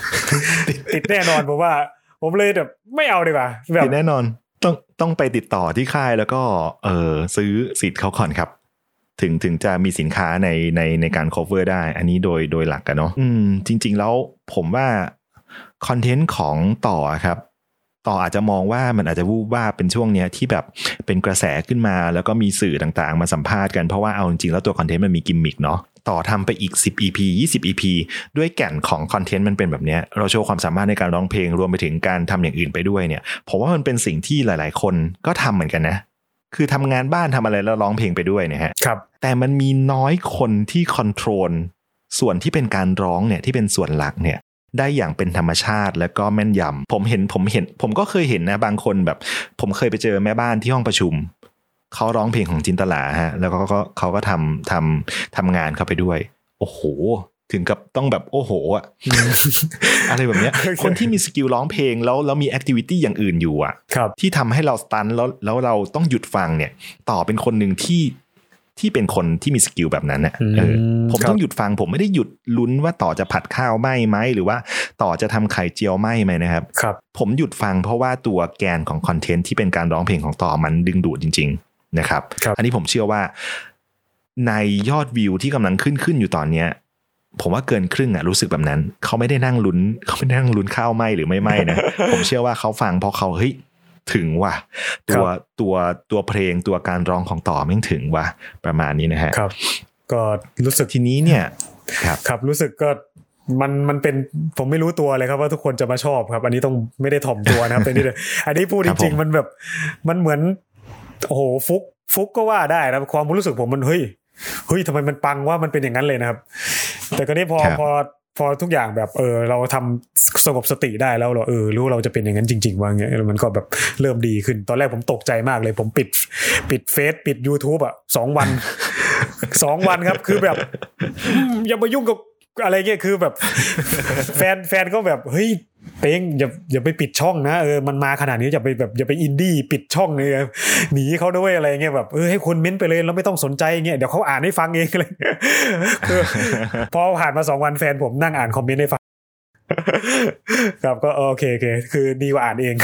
ติดแน่นอนผมว่า ผมเลยแบบไม่เอาดีกว่าแบบติดแน่นอนต้องต้องไปติดต่อที่ค่ายแล้วก็เออซื้อสิทธิ์เขาก่อนครับ ถึงถึงจะมีสินค้าในในในการ cover ได้ อันนี้โดยโดยหลักกันเนาะอืมจริง ๆ แล้วผมว่าคอนเทนต์ของต่อครับ ต่ออาจจะมองว่ามันอาจจะวูบว่าบเป็นช่วงเนี้ยที่แบบเป็นกระแสขึ้นมา แล้วก็มีสื่อต่างๆ มาสัมภาษณ์กันเพราะว่าเอาจริงๆแล้วตัวคอนเทนต์มันมีกิมมิคเนาะต่อทำไปอีก 10 EP 20 EP ด้วยแก่นของคอนเทนต์มันเป็นแบบเนี้ยเราโชว์ความสามารถในการร้องเพลงรวมไปถึงการทำอย่างอื่นไปด้วยเนี่ยผมว่ามันเป็นสิ่งที่หลาย ๆ คนก็ทำเหมือนกันนะ คือทำงานบ้านทำอะไรแล้วร้องเพลงไปด้วยเนี่ยฮะครับ แต่มันมีน้อยคนที่คอนโทรลส่วนที่เป็นการร้องเนี่ยที่เป็นส่วนหลักเนี่ยได้อย่างเป็นธรรมชาติและก็แม่นยำผมเห็นผมเห็น ผมก็เคยเห็นนะบางคนแบบ ผมเคยไปเจอแม่บ้านที่ห้องประชุมเขาร้องเพลงของจินตลาฮะ แล้วก็ก็เขาก็ทำทำทำงานเข้าไปด้วย โอ้โห ถึงกับต้องแบบโอ้โหอะอะไรแบบเนี้ยคนที่มี skill ร้องเพลงแล้วแล้วมี activity อย่างอื่นอยู่อะครับที่ทำให้เรา stun แล้วแล้วเราต้องหยุดฟังเนี่ย ต่อเป็นคนหนึ่งที่ที่เป็นคนที่มี skill แบบนั้นน่ะเอออืมผมครับต้องหยุดฟังผมไม่ได้หยุดลุ้นว่าต่อจะผัดข้าวไหมไหมหรือว่าต่อจะทำไข่เจียวไหมไหมนะครับครับ ผมหยุดฟังเพราะว่าตัวแกนของคอนเทนต์ที่เป็นการร้องเพลงของต่อมันดึงดูดจริง ๆ นะครับครับอันนี้ผมเชื่อว่าในยอดวิวที่กำลังขึ้นขึ้นอยู่ตอนเนี้ย ผมว่าเกินครึ่งอะรู้สึกแบบนั้น เขาไม่ได้นั่งลุ้น เขาไม่ได้นั่งลุ้นข้าวไหมหรือไม่ไหมนะ ผมเชื่อว่าเขาฟังเพราะเขาเฮ้ยถึงว่ะตัวตัวตัวเพลงตัวการร้องของต่อไม่งถึงว่ะประมาณนี้นะฮะครับ ก็รู้สึกทีนี้เนี่ยครับครับรู้สึกก็มันมันเป็นผมไม่รู้ตัวเลยครับว่าทุกคนจะมาชอบครับ อันนี้ต้องไม่ได้ถ่อมตัวนะครับแต่นี่เลยอันนี้พูดคจรับริงผมๆมันแบบ มันเหมือนโอ้โหฟุกฟุกก็ว่าได้นะความรู้สึกผมมันเฮ้ยเฮ้ยทำไมมันปังว่ามันเป็นอย่างนั้นเลยนะครับ แต่ก็นี้พอครับพอพอทุกอย่างแบบเออเราทำสงบสติได้แล้วเราเออรู้เราจะเป็นอย่างนั้นจริง ๆ ว่าเงี้ยมันก็แบบเริ่มดีขึ้น ตอนแรกผมตกใจมากเลย ผมปิดปิดเฟซปิด YouTube อะสองวันสองวันครับ คือแบบอืมอย่ามายุ่งกับ อะไรเงี้ยคือแบบ แฟนแฟนก็แบบเฮ้ยเต้งอย่าอย่าไปปิดช่องนะเออมันมาขนาดนี้อย่าไปแบบอย่าไปอินดี้ปิดช่องเลยหนีเขาด้วยอะไรเงี้ยแบบเออให้คนเม้นไปเลยแล้วไม่ต้องสนใจเงี้ยเดี๋ยวเขาอ่านให้ฟังเองอะไรเงี้ยคือพอผ่านมาสองวันแฟนผมนั่งอ่าน comment ให้ฟังครับก็โอเคโอเคคือดีกว่าอ่านเอง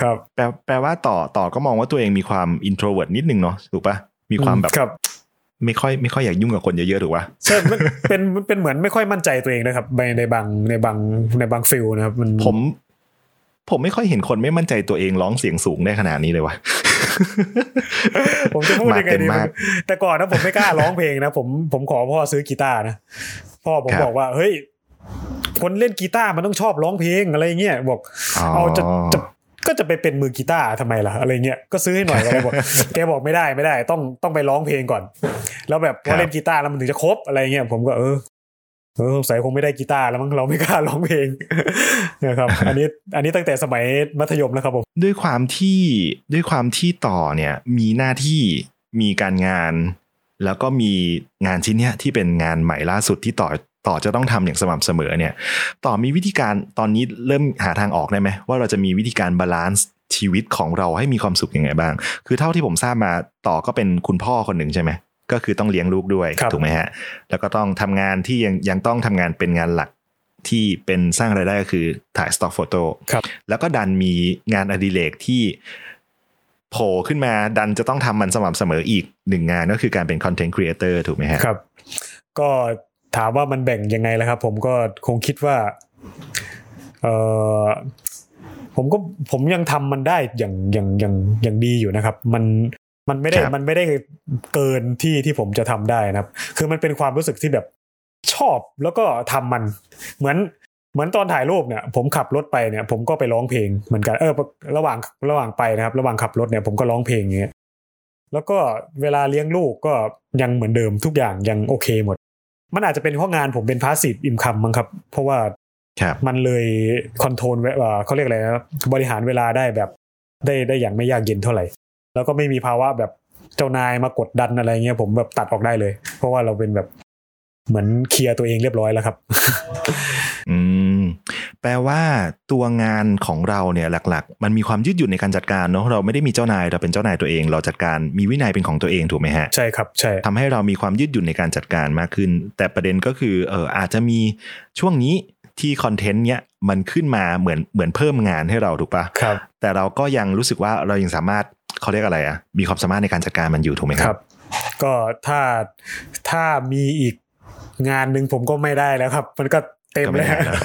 ครับแปลแปลว่าต่อต่อก็มองว่าตัวเองมีความ introvert นิดนึงเนาะถูกปะมีความแบบครับ ไม่ค่อยไม่ค่อยอยากยุ่งกับคนเยอะๆถูกปะใช่มันเป็นเป็นเหมือนไม่ค่อยมั่นใจตัวเองนะครับในในบางในบางในบาง feel นะครับมันผม ผมไม่ค่อยเห็นคนไม่มั่นใจตัวเองร้องเสียงสูงได้ขนาดนี้เลยวะผมจะพูดยังไงดีมาเต็มมากแต่ก่อนนะผมไม่กล้าร้องเพลงนะผมผมขอพ่อซื้อกีตาร์นะพ่อผมครับบอกว่า เฮ้ย คนเล่นกีตาร์มันต้องชอบร้องเพลงอะไรเงี้ยบอก เอาจะจะก็จะไปเป็นมือกีตาร์ทำไมล่ะอะไรเงี้ยก็ซื้อให้หน่อยอะไรบอกแกบอกไม่ได้ไม่ได้ ต้องต้องไปร้องเพลงก่อน แล้วแบบพอเล่นกีตาร์แล้วมันถึงจะครบอะไรเงี้ยผมก็เออเออสงสัยคงไม่ได้กีตาร์แล้วมั้งเราไม่กล้าร้องเพลงนะครับ อันนี้อันนี้ตั้งแต่สมัยมัธยมแล้วครับผมด้วยความที่ด้วยความที่ต่อเนี่ยมีหน้าที่มีการงาน แล้วก็มีงานชิ้นเนี้ยที่เป็นงานใหม่ล่าสุดที่ต่อต่อจะต้องทำอย่างสม่ำเสมอเนี่ย ต่อมีวิธีการตอนนี้เริ่มหาทางออกได้ไหมว่าเราจะมีวิธีการ balance ชีวิตของเราให้มีความสุขยังไงบ้าง คือเท่าที่ผมทราบมาต่อก็เป็นคุณพ่อคนหนึ่งใช่ไหม ก็คือต้องเลี้ยงลูกด้วยครับถูกไหมฮะ แล้วก็ต้องทำงานที่ยังยังต้องทำงานเป็นงานหลักที่เป็นสร้างรายได้ก็คือถ่าย stock photo ครับแล้วก็ดันมีงานอดิเรกที่โผล่ขึ้นมาดันจะต้องทำมันสม่ำเสมออีกหนึ่งงานก็คือการเป็น content creator ถูกไหมฮะครับ ก็ถามว่ามันแบ่งยังไงแล้วครับ ผมก็คงคิดว่าเออผมก็ผมยังทำมันได้อย่างอย่างอย่างอย่างดีอยู่นะครับ มัน มันไม่ได้ครับมันไม่ได้เกินที่ที่ผมจะทำได้นะครับ คือมันเป็นความรู้สึกที่แบบชอบแล้วก็ทำมัน เหมือนเหมือนตอนถ่ายรูปเนี่ย ผมขับรถไปเนี่ย ผมก็ไปร้องเพลงเหมือนกันเออ ระหว่างระหว่างไปนะครับ ระหว่างขับรถเนี่ยผมก็ร้องเพลงอย่างเงี้ยแล้วก็เวลาเลี้ยงลูกก็ยังเหมือนเดิมทุกอย่างยังโอเคหมด มันอาจจะเป็นเพราะงานผมเป็นพาสซีฟอิมคัมมั้งครับ เพราะว่าครับมันเลยคอนโทรลเขาเรียกอะไรนะบริหารเวลาได้แบบได้ได้อย่างไม่ยากเย็นเท่าไหร่ แล้วก็ไม่มีภาวะแบบเจ้านายมากดดันอะไรเงี้ยผมแบบตัดออกได้เลย เพราะว่าเราเป็นแบบเหมือนเคลียร์ตัวเองเรียบร้อยแล้วครับ อืม แปลว่าตัวงานของเราเนี่ยหลัก ๆ มันมีความยืดหยุ่นในการจัดการเนาะเราไม่ได้มีเจ้านายเราเป็นเจ้านายตัวเอง เราจัดการมีวินัยเป็นของตัวเองถูกไหมฮะใช่ครับใช่ทำให้เรามีความยืดหยุ่นในการจัดการมากขึ้น แต่ประเด็นก็คือเอออาจจะมีช่วงนี้ ที่คอนเทนต์เนี้ยมันขึ้นมาเหมือนเหมือนเพิ่มงานให้เราถูกปะครับ แต่เราก็ยังรู้สึกว่าเรายังสามารถเขาเรียกอะไรอะมีความสามารถในการจัดการมันอยู่ถูกไหมคครัรับบก็ถ้าถ้ามีอีกงานหนึ่งผมก็ไม่ได้แล้วครับ มันก็เต็มก็ไม่แล้วได้แล้ว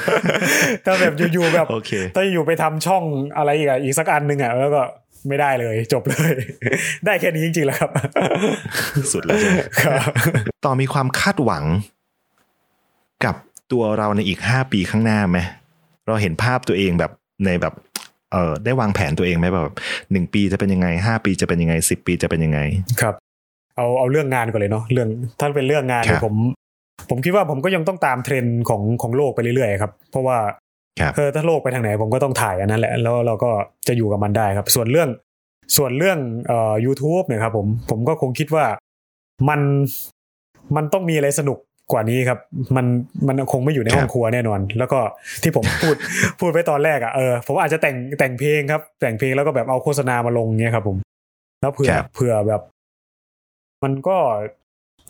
ถ้าแบบอยู่ๆแบบโอเคถ้าอยู่ไปทำช่องอะไรอีกอะอีกสักอันหนึ่งอะแล้วก็ไม่ได้เลย จบเลย ได้แค่นี้จริงๆแหล้วครับ สุดแล้วใช่ไหมครับต่อมีความคาดหวังกับ ตัวเราในอีกห้าปีข้างหน้าไหมเราเห็นภาพตัวเองแบบในแบบเออได้วางแผนตัวเองไหมแบบหนึ่งปีจะเป็นยังไงห้าปีจะเป็นยังไงสิบปีจะเป็นยังไง ครับ เอาเอาเรื่องงานก่อนเลยเนาะเรื่องถ้าเป็นเรื่องงานเนี่ครัยบผม ผมคิดว่าผมก็ยังต้องตามเทรนด์ของของโลกไปเรื่อยๆครับ เพราะว่าครับเออถ้าโลกไปทางไหนผมก็ต้องถ่ายอันนั้นแหละ แล้วเราก็จะอยู่กับมันได้ครับ ส่วนเรื่องส่วนเรื่องเอ่อ YouTube เนี่ยครับผมผมก็คงคิดว่ามันมันต้องมีอะไรสนุก กว่านี้ครับมันมันคงไม่อยู่ในห้องครัวแน่นอน แล้วก็ที่ผมพูดพูดไปตอนแรกอะเออผมอาจจะแต่งแต่งเพลงครับ แต่งเพลงแล้วก็แบบเอาโฆษณามาลงเงี้ยครับผม แล้วเผื่อครับเผื่อแบบ มันก็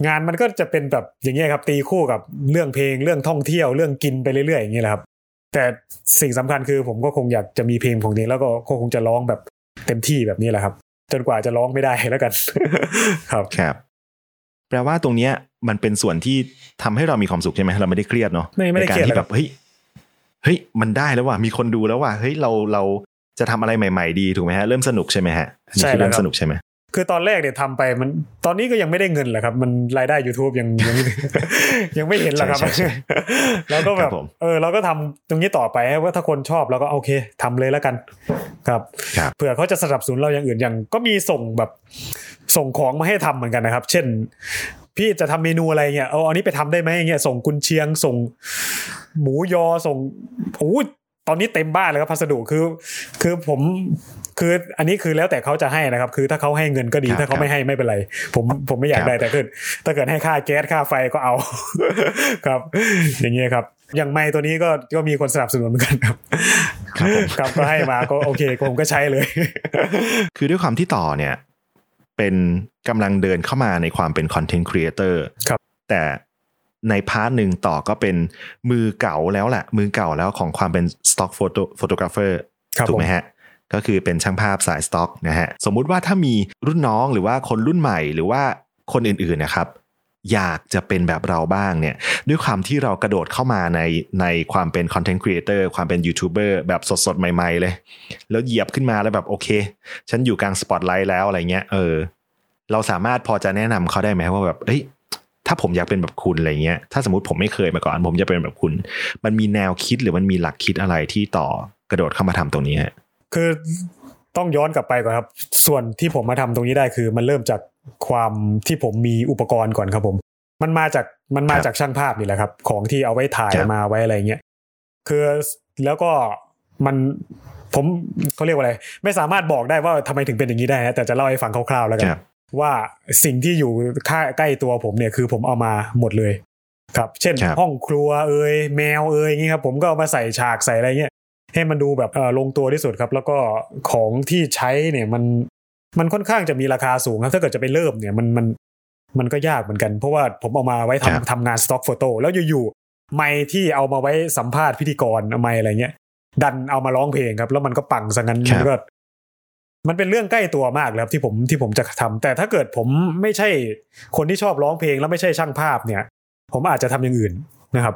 งานมันก็จะเป็นแบบอย่างเงี้ยครับ ตีคู่กับเรื่องเพลงเรื่องท่องเที่ยวเรื่องกินไปเรื่อยๆอย่างเงี้ยแหละครับ แต่สิ่งสำคัญคือผมก็คงอยากจะมีเพลงของตัวเองแล้วก็ก็คงจะร้องแบบเต็มที่แบบนี้แหละครับ จนกว่าจะร้องไม่ได้แล้วกัน ครับครับแปลว่าตรงเนี้ย มันเป็นส่วนที่ทำให้เรามีความสุขใช่ไหมเราไม่ได้เครียดเนาะไม่ไม่ได้ในการเครียดที่เลยแบบเฮ้ยเฮ้ยมันได้แล้วว่ะมีคนดูแล้วว่ะเฮ้ยเราเราจะทำอะไรใหม่ ๆ ดีถูกไหมฮะเริ่มสนุกใช่ไหมฮะอันนี้ใช่คือแล้วเริ่มครับสนุกใช่ไหมคือตอนแรกเนี่ยทำไปมันตอนนี้ก็ยังไม่ได้เงินแหละครับ มันรายได้ YouTube ยังยังยังไม่เห็นหรอกครับใช่ใช่ใช่แล้วก็แบครับบผมเออเราก็ทำตรงนี้ต่อไปว่าถ้าคนชอบเราก็โอเคทำเลยแล้วกันครับครับเผื่อเขาจะสนับสนุนเราอย่างอื่นอย่างก็มีส่งแบบ ส่งของมาให้ทำเหมือนกันนะครับ เช่น พี่จะทำเมนูอะไรเงี้ยเอาอันนี้ไปทำได้ไหมเงี้ยส่งกุนเชียง ส่ง หมูยอส่งโอ้ยตอนนี้เต็มบ้านเลยครับพัสดุคือ คือผมคืออันนี้คือแล้วแต่เขาจะให้นะครับ คือถ้าเขาให้เงินก็ดีครับถ้าเขาไม่ให้ไม่เป็นไร ผมผมไม่อยากครับได้แต่คือถ้าเกิดให้ค่าแก๊สค่าไฟก็เอา ครับ อย่างเงี้ยครับ อย่างไม่ตัวนี้ก็ก็มีคนสนับสนุนเหมือนกันครับครับผมครับก็ให้มาก็โอเคผมก็ใช้เลย คือด้วยความที่ต่อเนี่ย เป็นกำลังเดินเข้ามาในความเป็น content creator ครับแต่ใน part หนึ่งต่อก็เป็นมือเก่าแล้วแหละ มือเก่าแล้วของความเป็น stock photo photographer ครับถูกไหมผมฮะ ก็คือเป็นช่างภาพสายสต็อกนะฮะ สมมุติว่าถ้ามีรุ่นน้องหรือว่าคนรุ่นใหม่หรือว่าคนอื่นๆนะครับ อยากจะเป็นแบบเราบ้างเนี่ยด้วยความที่เรากระโดดเข้ามาในในความเป็น content creator ความเป็นยูทูบเบอร์แบบสดๆ ใหม่ๆเลย แล้วเหยียบขึ้นมาแล้วแบบโอเค ฉันอยู่กลางสปอตไลท์แล้วอะไรเงี้ยเออ เราสามารถพอจะแนะนำเขาได้ไหมว่าแบบเอ้ยถ้าผมอยากเป็นแบบคุณอะไรเงี้ยถ้าสมมติผมไม่เคยมาก่อน ผมจะเป็นแบบคุณ มันมีแนวคิดหรือมันมีหลักคิดอะไรที่ต่อกระโดดเข้ามาทำตรงนี้ฮะคือต้องย้อนกลับไปก่อนครับ ส่วนที่ผมมาทำตรงนี้ได้คือมันเริ่มจาก ความที่ผมมีอุปกรณ์ก่อนครับผม มันมาจากมันมาจากช่างภาพนี่แหละครับ ของที่เอาไว้ถ่ายมาไว้อะไรเงี้ยคือแล้วก็มันผมเขาเรียกว่าอะไร ไม่สามารถบอกได้ว่าทำไมถึงเป็นอย่างนี้ได้นะแต่จะเล่าให้ฟังคร่าวๆแล้วกันว่าสิ่งที่อยู่ค่าใกล้ตัวผมเนี่ยคือผมเอามาหมดเลยครับ เช่น ห้องครัวเอ่ยแมวเอ่ยอย่างนี้ครับ ผมก็เอามาใส่ฉากใส่อะไรเงี้ยให้มันดูแบบเออลงตัวที่สุดครับ แล้วก็ของที่ใช้เนี่ยมัน มันค่อนข้างจะมีราคาสูงครับ ถ้าเกิดจะไปเริ่มเนี่ยมันมันมันก็ยากเหมือนกัน เพราะว่าผมเอามาไว้ทำทำงานสต็อกโฟโต้แล้วอยู่ๆไม่ที่เอามาไว้สัมภาษณ์พิธีกรไม่อะไรเงี้ยดันเอามาร้องเพลงครับ แล้วมันก็ปังซะงั้นมันก็มันเป็นเรื่องใกล้ตัวมากแล้วที่ผมที่ผมจะทำแต่ถ้าเกิดผมไม่ใช่คนที่ชอบร้องเพลงแล้วไม่ใช่ช่างภาพเนี่ย ผมอาจจะทำอย่างอื่นนะครับ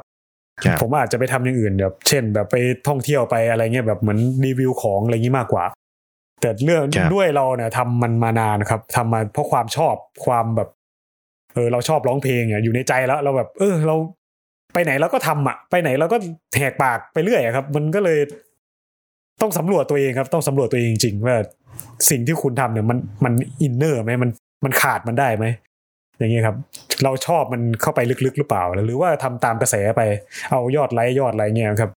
ผมอาจจะไปทำอย่างอื่นแบบเช่น แบบไปท่องเที่ยวไปอะไรเงี้ยแบบเหมือนรีวิวของอะไรงี้มากกว่า แต่เรื่องด้วยเราเนี่ยทำมันมานานครับทำมาเพราะความชอบความแบบ เออเราชอบร้องเพลงอะอยู่ในใจแล้ว เราแบบ เออ เราไปไหนเราก็ทำอะ ไปไหนเราก็แหกปากไปเรื่อยครับ มันก็เลยต้องสำรวจตัวเองครับ ต้องสำรวจตัวเองจริงๆว่าสิ่งที่คุณทำเนี่ยมันมันอินเนอร์ไหมมันมันขาดมันได้ไหมอย่างเงี้ยครับ เราชอบมันเข้าไปลึกๆหรือเปล่า หรือว่าทำตามกระแสไป เอายอดไลค์ยอดอะไรเงี้ยครับ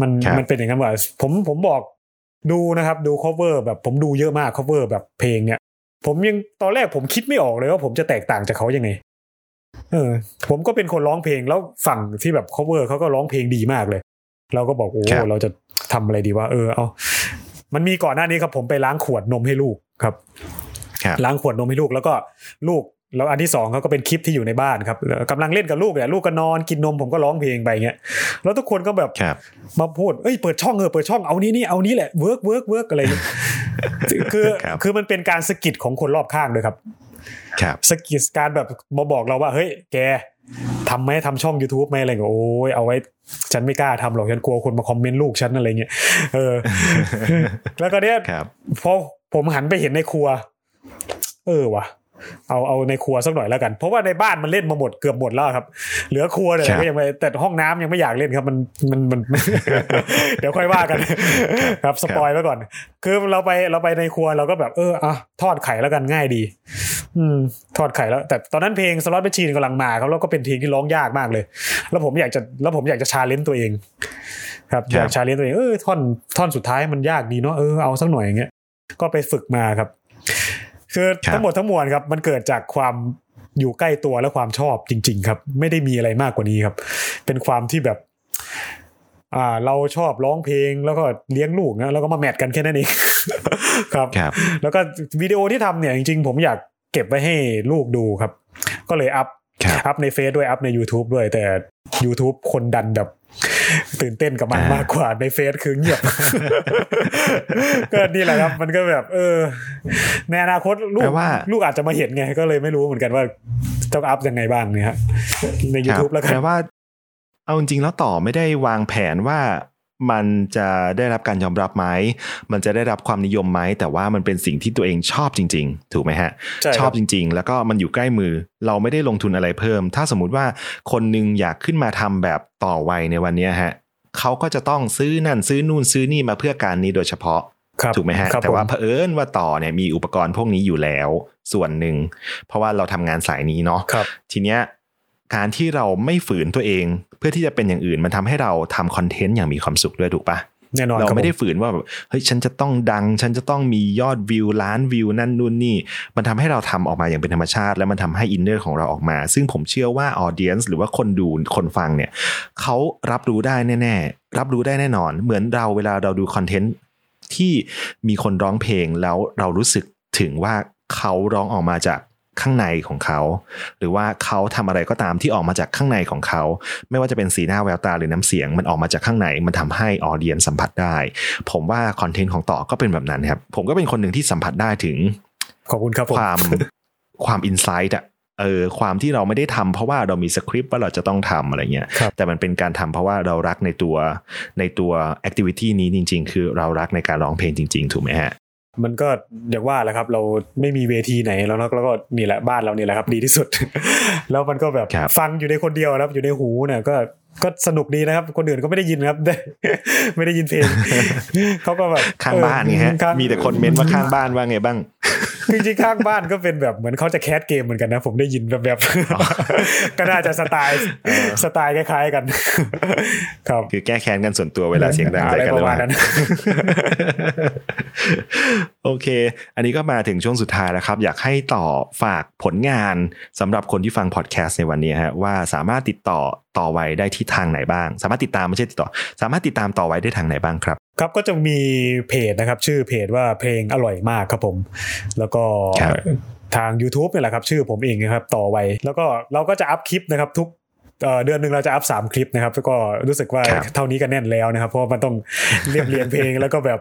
มันมันเป็นอย่างนั้นว่าผมผมบอก ดูนะครับดู cover แบบผมดูเยอะมาก cover แบบเพลงเนี่ย ผมยังตอนแรกผมคิดไม่ออกเลยว่าผมจะแตกต่างจากเขายังไงเออ ผมก็เป็นคนร้องเพลงแล้วฝั่งที่แบบ cover เขาก็ร้องเพลงดีมากเลย เราก็บอกโอ้เราจะทำอะไรดีว่าเออเอามันมีก่อนหน้านี้ครับผมไปล้างขวดนมให้ลูกครับล้างขวดนมให้ลูกแล้วก็ลูก แล้วอันที่สองเขาก็เป็นคลิปที่อยู่ในบ้านครับกำลังเล่นกับลูกเนี่ยลูกก็นอนกินนมผมก็ร้องเพลงไปเงี้ยแล้วทุกคนก็แบบมาพูดเอ้ยเปิดช่องเออเปิดช่องเอานี้นี่เอานี้แหละ work work work อะไรคือคือมันเป็นการสะกิดของคนรอบข้างด้วยครับสะกิดการแบบมาบอกเราว่าเฮ้ยแกทำไหมทำช่อง youtube ไหมอะไรเงี้ยโอ้ยเอาไว้ฉันไม่กล้าทำหรอกฉันกลัวคนมาคอมเมนต์ลูกฉันอะไรเงี้ยเออ แล้วก็เนี้ยพอผมหันไปเห็นในครัว เออวะ เอาเอาในครัวสักหน่อยแล้วกัน เพราะว่าในบ้านมันเล่นมาหมดเกือบหมดแล้วครับ เหลือครัวเนี่ยก็ยังไม่แต่ห้องน้ำยังไม่อยากเล่นครับมันมันมัน เดี๋ยวค่อยว่ากัน ครับสปอยไว้ก่อน คือเราไปเราไปในครัวเราก็แบบเอออะทอดไข่แล้วกันง่ายดี อืม ทอดไข่แล้ว แต่ตอนนั้นเพลง Slot Machine กำลังมาครับแล้วก็เป็นเพลงที่ร้องยากมากเลย แล้วผมอยากจะแล้วผมอยากจะ challenge ตัวเอง ครับอยาก challenge ตัวเองเออท่อนท่อนสุดท้ายมันยากดีเนาะเออเอาสักหน่อยอย่างเงี้ยก็ไปฝึกมาครับ คือทั้งหมดทั้งมวลครับ มันเกิดจากความอยู่ใกล้ตัวและความชอบจริง ๆ ครับ ไม่ได้มีอะไรมากกว่านี้ครับ เป็นความที่แบบ อ่า เราชอบร้องเพลงแล้วก็เลี้ยงลูกนะแล้วก็มา match กันแค่นั้นเองครับครับ แล้วก็วิดีโอที่ทำเนี่ยจริง ๆ ผมอยากเก็บไว้ให้ลูกดูครับ ก็เลยอัพอัพในเฟซด้วยอัพใน YouTube ด้วยแต่ YouTube คนดันแบบ ตื่นเต้นกับมันมากกว่าในเฟซคือเงียบ ก็นี่แหละครับ มันก็แบบ เออ ในอนาคตลูกลูกอาจจะมาเห็นไง ก็เลยไม่รู้เหมือนกันว่าต้องอัพยังไงบ้างเนี่ยฮะใน YouTube แล้วกันแปลว่า เอาจริงแล้วต่อไม่ได้วางแผนว่า มันจะได้รับการยอมรับไหม มันจะได้รับความนิยมไหม แต่ว่ามันเป็นสิ่งที่ตัวเองชอบจริง ๆ ถูกไหมฮะชอบจริง ๆ แล้วก็มันอยู่ใกล้มือ เราไม่ได้ลงทุนอะไรเพิ่ม ถ้าสมมุติว่าคนนึงอยากขึ้นมาทำแบบต่อวัยในวันนี้ฮะเขาก็จะต้องซื้อนั่นซื้อนู่นซื้อนี่มาเพื่อการนี้โดยเฉพาะถูกไหมฮะ แต่ว่าเผอิญว่าต่อเนี่ยมีอุปกรณ์พวกนี้อยู่แล้วส่วนหนึ่ง เพราะว่าเราทำงานสายนี้เนาะทีเนี้ยการที่เราไม่ฝืนตัวเองเพื่อที่จะเป็นอย่างอื่นมันทำให้เราทำ content อย่างมีความสุขด้วยถูกปะแน่นอนเราไม่ได้ฝืนว่าแบบเฮ้ยฉันจะต้องดัง ฉันจะต้องมียอดวิวล้านวิวนั่นนู่นนี่ มันทำให้เราทำออกมาอย่างเป็นธรรมชาติ แล้วมันทำให้ inner ของเราออกมา ซึ่งผมเชื่อว่า audience หรือว่าคนดูคนฟังเนี่ยเขารับรู้ได้แน่ ๆ รับรู้ได้แน่นอน เหมือนเราเวลาเราดู content ที่มีคนร้องเพลงแล้วเรารู้สึกถึงว่าเขาร้องออกมาจาก ข้างในของเขา หรือว่าเขาทำอะไรก็ตามที่ออกมาจากข้างในของเขา ไม่ว่าจะเป็นสีหน้าแววตาหรือน้ำเสียง มันออกมาจากข้างในมันทำให้ audience สัมผัสได้ ผมว่า content ของต่อก็เป็นแบบนั้นครับ ผมก็เป็นคนหนึ่งที่สัมผัสได้ถึงขอบคุณครับความความ inside อะเออความที่เราไม่ได้ทำเพราะว่าเรามีสคริปต์ว่าเราจะต้องทำอะไรเงี้ย แต่มันเป็นการทำเพราะว่าเรารักในตัวในตัว activity นี้จริง ๆ คือเรารักในการร้องเพลงจริง ๆ ถูกไหมฮะ มันก็อย่างว่าแหละครับ เราไม่มีเวทีไหนแล้วแล้วก็นี่แหละบ้านเรานี่แหละครับ ดีที่สุด แล้วมันก็แบบครับฟังอยู่ในคนเดียวนะครับอยู่ในหูเนี่ยก็ ก็สนุกดีนะครับ คนอื่นก็ไม่ได้ยินครับได้ไม่ได้ยินเพลงเขาก็แบบข้างบ้านไงฮะข้างมีแต่คนเม้นว่าข้างบ้านว่าไงบ้างจริงๆข้างบ้านก็เป็นแบบเหมือนเขาจะแคสเกมเหมือนกันนะ ผมได้ยินแบบแบบก็น่าจะสไตล์สไตล์คล้ายๆกัน ครับคือแก้แค้นกันส่วนตัวเวลาเสียงดังใส่กันอะไรหรือประเปมาณล่านั้น โอเค อันนี้ก็มาถึงช่วงสุดท้ายแล้วครับ อยากให้ต่อฝากผลงานสำหรับคนที่ฟังพอดแคสต์ในวันนี้ฮะว่าสามารถติดต่อต่อไว้ได้ที่ทางไหนบ้าง สามารถติดตามไม่ใช่ติดต่อ สามารถติดตามต่อไว้ได้ทางไหนบ้างครับ ครับก็จะมีเพจนะครับ ชื่อเพจว่าเพลงอร่อยมากครับผม แล้วก็ครับทาง YouTube เนี่ยแหละครับ ชื่อผมเองนะครับต่อไวแล้วก็เราก็จะอัพคลิปนะครับทุก เอ่อเดือนหนึ่งเราจะอัพสามคลิปนะครับแล้วก็รู้สึกว่าครับเท่านี้ก็แน่นแล้วนะครับ เพราะว่ามันต้องเรียบเรียงเพลงแล้วก็แบบ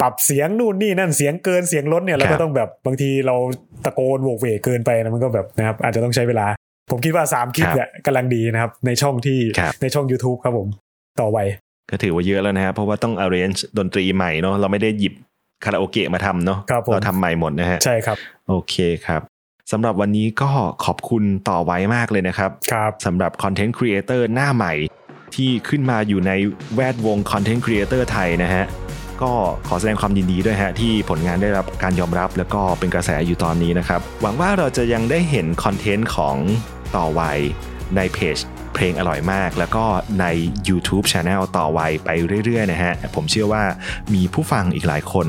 ปรับเสียงนู่นนี่นั่นเสียงเกินเสียงล้นเนี่ยแล้วก็ต้องแบบบางทีเราตะโกนโวกเวกเกินไปนะมันก็แบบนะครับอาจจะต้องใช้เวลา ผมคิดว่าสามคลิปเนี่ยกำลังดีนะครับ ในช่องที่ครับในช่อง YouTube ครับผมต่อไวก็ถือว่าเยอะแล้วนะครับเพราะว่าต้อง arrange ดนตรีใหม่เนาะเราไม่ได้หยิบคาราโอเกะมาทำเนาะครับผมเราทำใหม่หมดนะฮะใช่ครับ โอเคครับ สำหรับวันนี้ก็ขอบคุณต่อไว้มากเลยนะครับครับสำหรับคอนเทนต์ครีเอเตอร์หน้าใหม่ ที่ขึ้นมาอยู่ในแวดวงคอนเทนต์ครีเอเตอร์ไทยนะฮะก็ขอแสดงความยินดีด้วยฮะที่ผลงานได้รับการยอมรับแล้วก็เป็นกระแสอยู่ตอนนี้นะครับ หวังว่าเราจะยังได้เห็นคอนเทนต์ของต่อไวในเพจ เพลงอร่อยมาก แล้วก็ใน YouTube Channel ต่อไวไปเรื่อยๆนะฮะ ผมเชื่อว่ามีผู้ฟังอีกหลายคน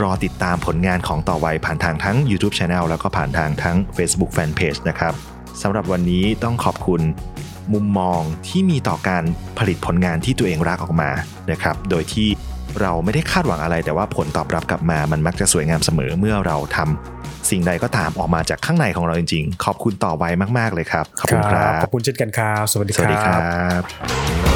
รอติดตามผลงานของต่อไวผ่านทางทั้ง YouTube Channel แล้วก็ผ่านทางทั้ง Facebook Fanpage นะครับสำหรับวันนี้ต้องขอบคุณมุมมองที่มีต่อการผลิตผลงานที่ตัวเองรักออกมานะครับ โดยที่เราไม่ได้คาดหวังอะไร แต่ว่าผลตอบรับกลับมา มันมักจะสวยงามเสมอเมื่อเราทำ สิ่งใดก็ตามออกมาจากข้างในของเราจริงๆ ขอบคุณต่อไว้มาก ๆ เลยครับ ขอบคุณครัขบอบคุณเช่นกันครับ สวัสดีสวัสดีครับ